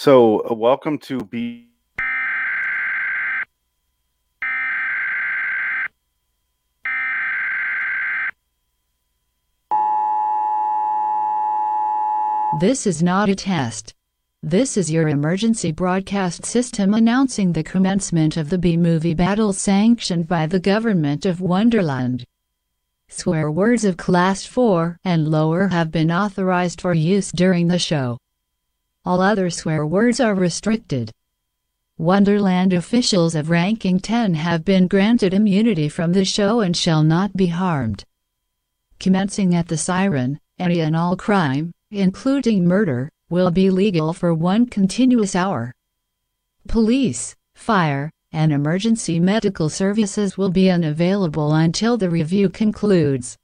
So, uh, welcome to be. This is not a test. This is your emergency broadcast system announcing the commencement of the B movie battle sanctioned by the government of Wonderland. Swear words of class 4 and lower have been authorized for use during the show. All other swear words are restricted. Wonderland officials of ranking 10 have been granted immunity from the show and shall not be harmed. Commencing at the siren, any and all crime, including murder, will be legal for one continuous hour. Police, fire, and emergency medical services will be unavailable until the review concludes.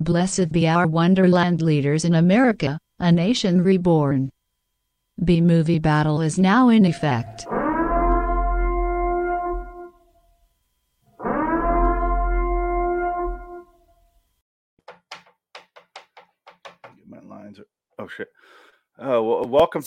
Blessed be our Wonderland leaders in America, a nation reborn. B movie battle is now in effect. Get my lines. Oh shit. Oh, well, welcome.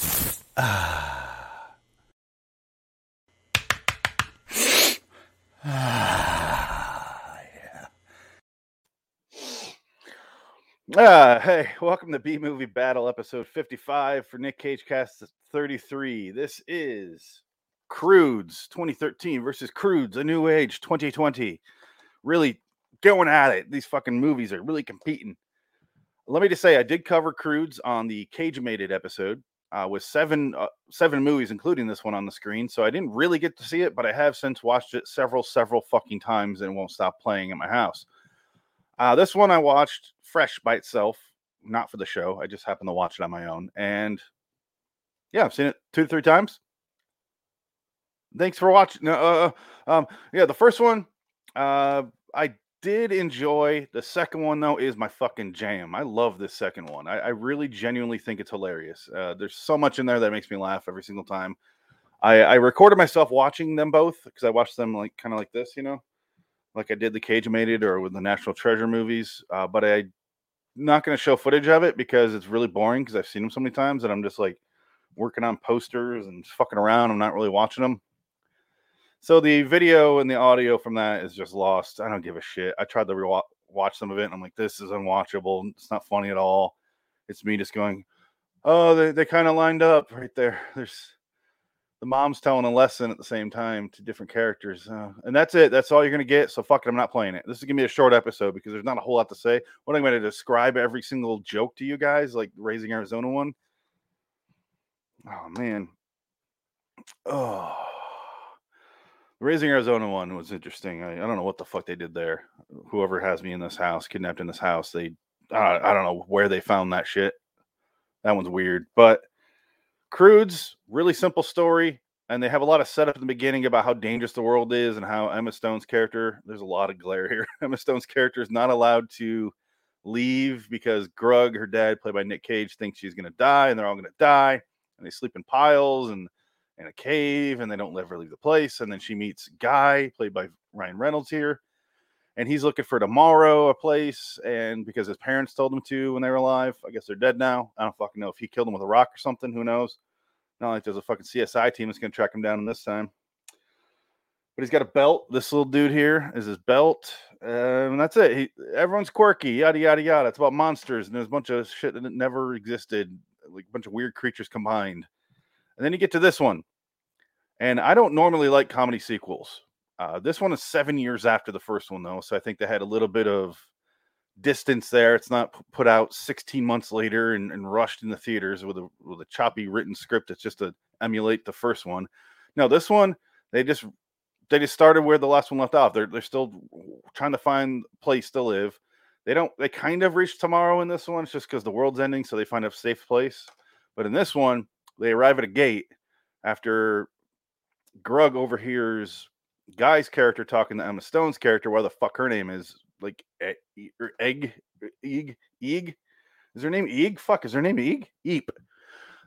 Ah, hey, welcome to B Movie Battle, episode 55 for Nick Cage Cast 33. This is Croods 2013 versus Croods, A New Age 2020. Really going at it. These fucking movies are really competing. Let me just say, I did cover Croods on the Cage Mated episode uh, with seven uh, seven movies, including this one on the screen. So I didn't really get to see it, but I have since watched it several, several fucking times and won't stop playing at my house. Uh, this one I watched fresh by itself, not for the show. I just happened to watch it on my own. And yeah, I've seen it two to three times. Thanks for watching. Uh, um, yeah, the first one, uh, I did enjoy. The second one, though, is my fucking jam. I love this second one. I, I really genuinely think it's hilarious. Uh, there's so much in there that makes me laugh every single time. I, I recorded myself watching them both because I watched them like kind of like this, you know, like I did the Cage Mated or with the National Treasure movies. Uh, but I'm not going to show footage of it because it's really boring because I've seen them so many times that I'm just like working on posters and fucking around. I'm not really watching them. So the video and the audio from that is just lost. I don't give a shit. I tried to watch some of it and I'm like, this is unwatchable. It's not funny at all. It's me just going, oh, they, they kind of lined up right there. There's the mom's telling a lesson at the same time to different characters. Uh, and that's it. That's all you're going to get. So fuck it. I'm not playing it. This is going to be a short episode because there's not a whole lot to say. What I'm going to describe every single joke to you guys, like Raising Arizona one. Oh, man. Oh. Raising Arizona one was interesting. I, I, don't know what the fuck they did there. Whoever has me in this house, kidnapped in this house, they, uh, I don't know where they found that shit. That one's weird. But Croods, really simple story. And they have a lot of setup in the beginning about how dangerous the world is and how Emma Stone's character, there's a lot of glare here. Emma Stone's character is not allowed to leave because Grug, her dad, played by Nick Cage, thinks she's going to die and they're all going to die. And they sleep in piles and in a cave and they don't ever leave the place. And then she meets Guy, played by Ryan Reynolds here. And he's looking for tomorrow a place. And because his parents told him to when they were alive, I guess they're dead now. I don't fucking know if he killed them with a rock or something. Who knows? Not like there's a fucking CSI team that's going to track him down this time. But he's got a belt. This little dude here is his belt. Um, and that's it. He, everyone's quirky, yada, yada, yada. It's about monsters. And there's a bunch of shit that never existed, like a bunch of weird creatures combined. And then you get to this one. And I don't normally like comedy sequels. Uh, this one is seven years after the first one, though. So I think they had a little bit of distance there. It's not put out 16 months later and, and rushed in the theaters with a with a choppy written script. It's just to emulate the first one. No, this one they just they just started where the last one left off. They're they're still trying to find place to live. They don't they kind of reach tomorrow in this one. It's just because the world's ending, so they find a safe place. But in this one, they arrive at a gate after Grug overhears Guy's character talking to Emma Stone's character, where the fuck her name is, like er, Egg, Eeg, Eeg. Is her name Eeg? Fuck, is her name Eeg? Eep.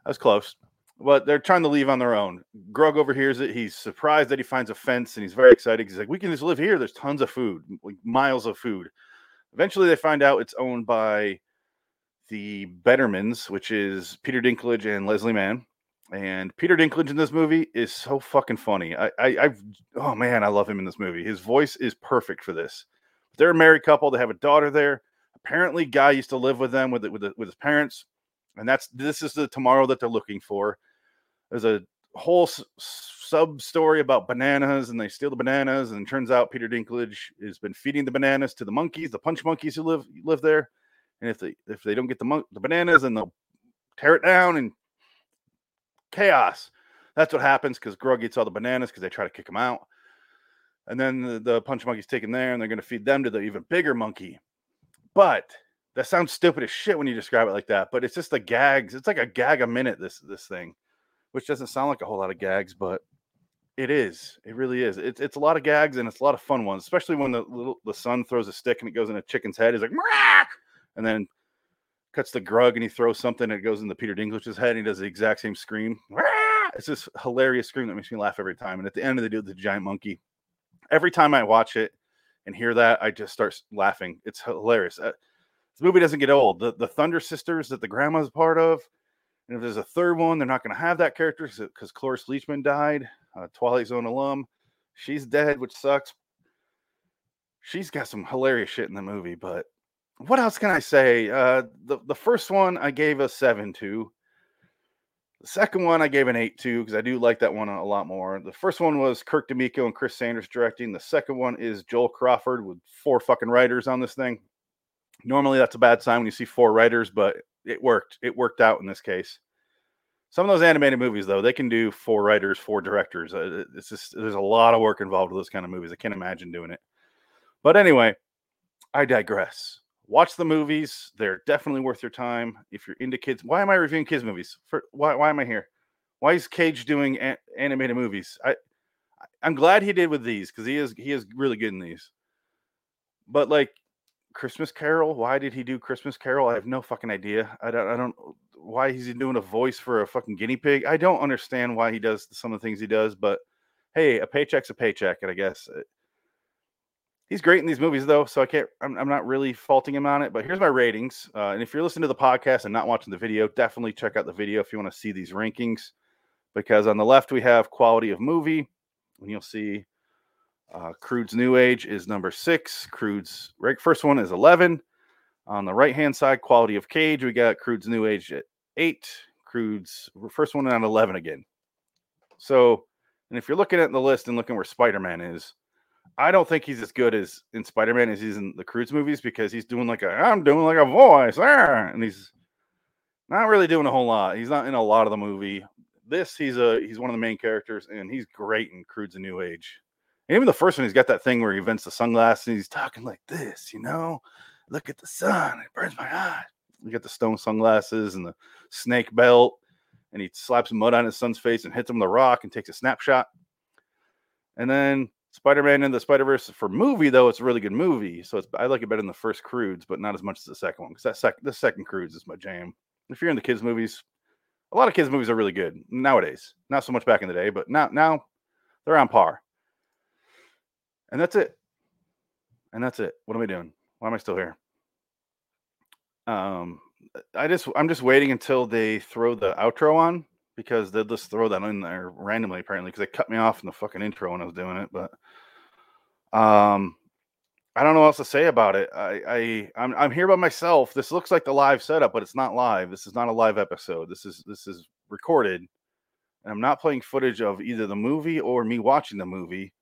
That's close. But they're trying to leave on their own. Grug overhears it. He's surprised that he finds a fence and he's very excited. He's like, We can just live here. There's tons of food, like miles of food. Eventually, they find out it's owned by the Bettermans, which is Peter Dinklage and Leslie Mann And Peter Dinklage in this movie is so fucking funny. I, I, I've, oh man, I love him in this movie. His voice is perfect for this. They're a married couple. They have a daughter there. Apparently, guy used to live with them with with with his parents, and that's this is the tomorrow that they're looking for. There's a whole s- sub story about bananas, and they steal the bananas, and it turns out Peter Dinklage has been feeding the bananas to the monkeys, the punch monkeys who live live there. And if they if they don't get the mon- the bananas, then they'll tear it down and chaos. That's what happens because Grug eats all the bananas because they try to kick him out. And then the, the punch monkey's taken there and they're going to feed them to the even bigger monkey. But that sounds stupid as shit when you describe it like that. But it's just the gags. It's like a gag a minute, this this thing, which doesn't sound like a whole lot of gags, but it is. It really is. It's it's a lot of gags and it's a lot of fun ones, especially when the little the son throws a stick and it goes in a chicken's head. He's like, and then cuts the grug and he throws something and it goes into Peter Dinklage's head and he does the exact same scream. It's this hilarious scream that makes me laugh every time. And at the end of the do the giant monkey. Every time I watch it and hear that, I just start laughing. It's hilarious. Uh, movie doesn't get old. The the Thunder Sisters that the grandma's part of, and if there's a third one, they're not going to have that character because Cloris Leachman died, uh, Twilight Zone alum. She's dead, which sucks. She's got some hilarious shit in the movie, but what else can I say? Uh, the the first one I gave a seven to. The second one I gave an eight to because I do like that one a lot more. The first one was Kirk DeMicco and Chris Sanders directing. The second one is Joel Crawford with four fucking writers on this thing. Normally that's a bad sign when you see four writers, but it worked. It worked out in this case. Some of those animated movies, though, they can do four writers, four directors. Uh, it's just there's a lot of work involved with those kind of movies. I can't imagine doing it. But anyway, I digress watch the movies. They're definitely worth your time if you're into kids. Why am I reviewing kids movies? For why, why am I here? Why is Cage doing a- animated movies? I I'm glad he did with these because he is he is really good in these. But like Christmas Carol, why did he do Christmas Carol? I have no fucking idea. I don't I don't why he's doing a voice for a fucking guinea pig. I don't understand why he does some of the things he does, but hey, a paycheck's a paycheck, and I guess he's great in these movies though so i can't i'm, I'm not really faulting him on it but here's my ratings uh, and if you're listening to the podcast and not watching the video definitely check out the video if you want to see these rankings because on the left we have quality of movie and you'll see uh, Croods new age is number six Croods right first one is 11 on the right hand side quality of cage we got Croods new age at eight Croods first one at 11 again. So and if you're looking at the list and looking where spider-man is I don't think he's as good as in Spider Man as he's in the Croods movies because he's doing like a I'm doing like a voice, ah, and he's not really doing a whole lot. He's not in a lot of the movie. This he's a he's one of the main characters and he's great in Croods a New Age. And even the first one, he's got that thing where he vents the sunglasses and he's talking like this, you know. Look at the sun, it burns my eyes. You got the stone sunglasses and the snake belt, and he slaps mud on his son's face and hits him with a rock and takes a snapshot. And then Spider-Man and the Spider-Verse for movie though, it's a really good movie. So I like it better than the first Croods, but not as much as the second one because that second the second Croods is my jam. If you're in the kids movies, a lot of kids movies are really good nowadays. Not so much back in the day, but now now they're on par. And that's it. And that's it. What am I doing? Why am I still here? Um, I just I'm just waiting until they throw the outro on because they'll just throw that in there randomly apparently because they cut me off in the fucking intro when I was doing it. But um, I don't know what else to say about it. I, I I'm I'm here by myself. This looks like the live setup, but it's not live. This is not a live episode. This is this is recorded. And I'm not playing footage of either the movie or me watching the movie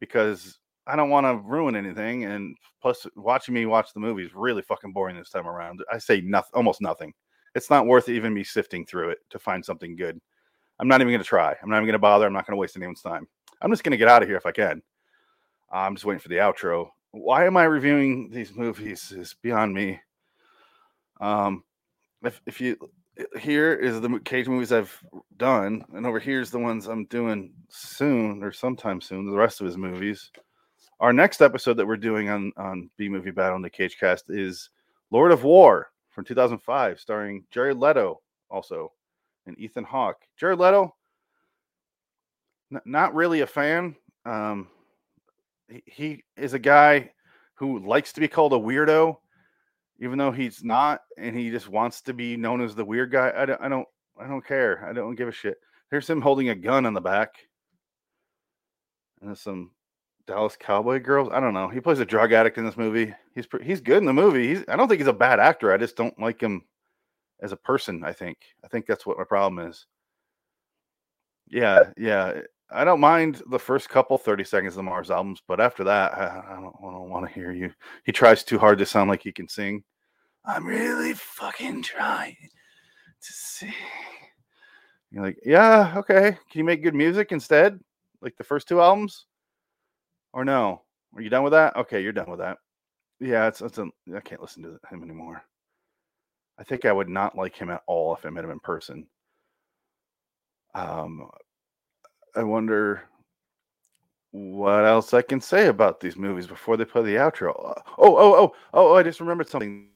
because I don't want to ruin anything. And plus, watching me watch the movie is really fucking boring this time around. I say nothing, almost nothing. It's not worth even me sifting through it to find something good. I'm not even going to try. I'm not even going to bother. I'm not going to waste anyone's time. I'm just going to get out of here if I can. I'm just waiting for the outro. Why am I reviewing these movies? Is beyond me. Um, if if you here is the cage movies I've done, and over here's the ones I'm doing soon or sometime soon. The rest of his movies. Our next episode that we're doing on on B Movie Battle in the Cage Cast is Lord of War from 2005, starring Jared Leto also and Ethan Hawke. Jared Leto, n- not really a fan. Um, he, is a guy who likes to be called a weirdo, even though he's not, and he just wants to be known as the weird guy. I don't, I don't, I don't care. I don't give a shit. Here's him holding a gun on the back. And there's some Dallas Cowboy girls. I don't know. He plays a drug addict in this movie. He's he's good in the movie. He's I don't think he's a bad actor. I just don't like him as a person. I think. I think that's what my problem is. Yeah, yeah. I don't mind the first couple 30 seconds of the Mars albums, but after that, I, I don't, don't want to hear you. He tries too hard to sound like he can sing. I'm really fucking trying to sing. You're like, yeah, okay. Can you make good music instead? Like the first two albums? Or no? Are you done with that? Okay, you're done with that. Yeah, it's, it's a, I can't listen to him anymore. I think I would not like him at all if I met him in person. Um, I wonder what else I can say about these movies before they play the outro. Uh, oh, oh, oh, oh, I just remembered something.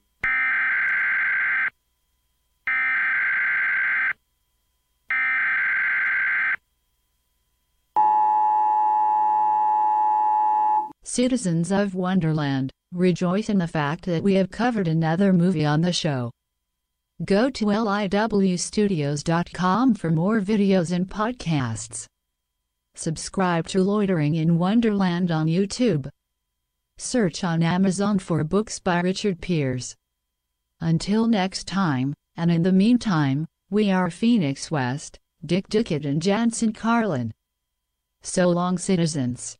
Citizens of Wonderland, rejoice in the fact that we have covered another movie on the show. Go to liwstudios.com for more videos and podcasts. Subscribe to Loitering in Wonderland on YouTube. Search on Amazon for books by Richard Pierce. Until next time, and in the meantime, we are Phoenix West, Dick Dickett and Jansen Carlin. So long, citizens.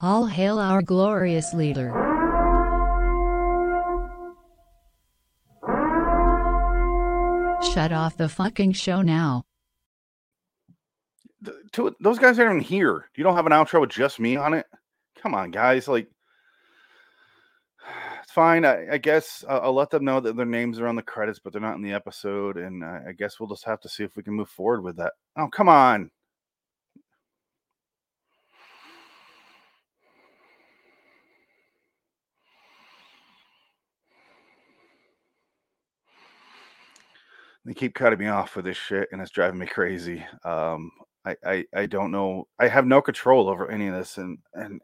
All hail our glorious leader. Shut off the fucking show now. Two, those guys aren't even here. You don't have an outro with just me on it? Come on, guys. Like, it's fine. I, I guess I'll, I'll let them know that their names are on the credits, but they're not in the episode. And I, I guess we'll just have to see if we can move forward with that. Oh, come on. They keep cutting me off with this shit, and it's driving me crazy. Um, I, I, I don't know. I have no control over any of this, and and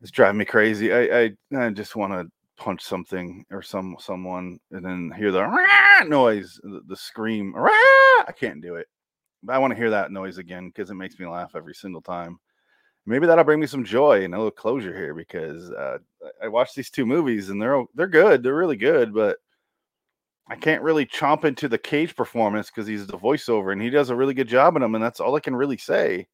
it's driving me crazy. I I, I just want to punch something or some someone, and then hear the noise, the, the scream. "Rah!" I can't do it, but I want to hear that noise again because it makes me laugh every single time. Maybe that'll bring me some joy and a little closure here because uh, I I watched these two movies and they're they're good. They're really good, but I can't really chomp into the Cage performance because he's the voiceover and he does a really good job in them, and that's all I can really say.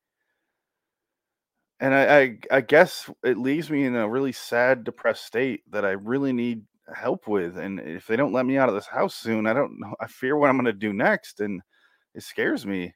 And I, I, I guess it leaves me in a really sad, depressed state that I really need help with. And if they don't let me out of this house soon, I don't know. I fear what I'm going to do next, and it scares me.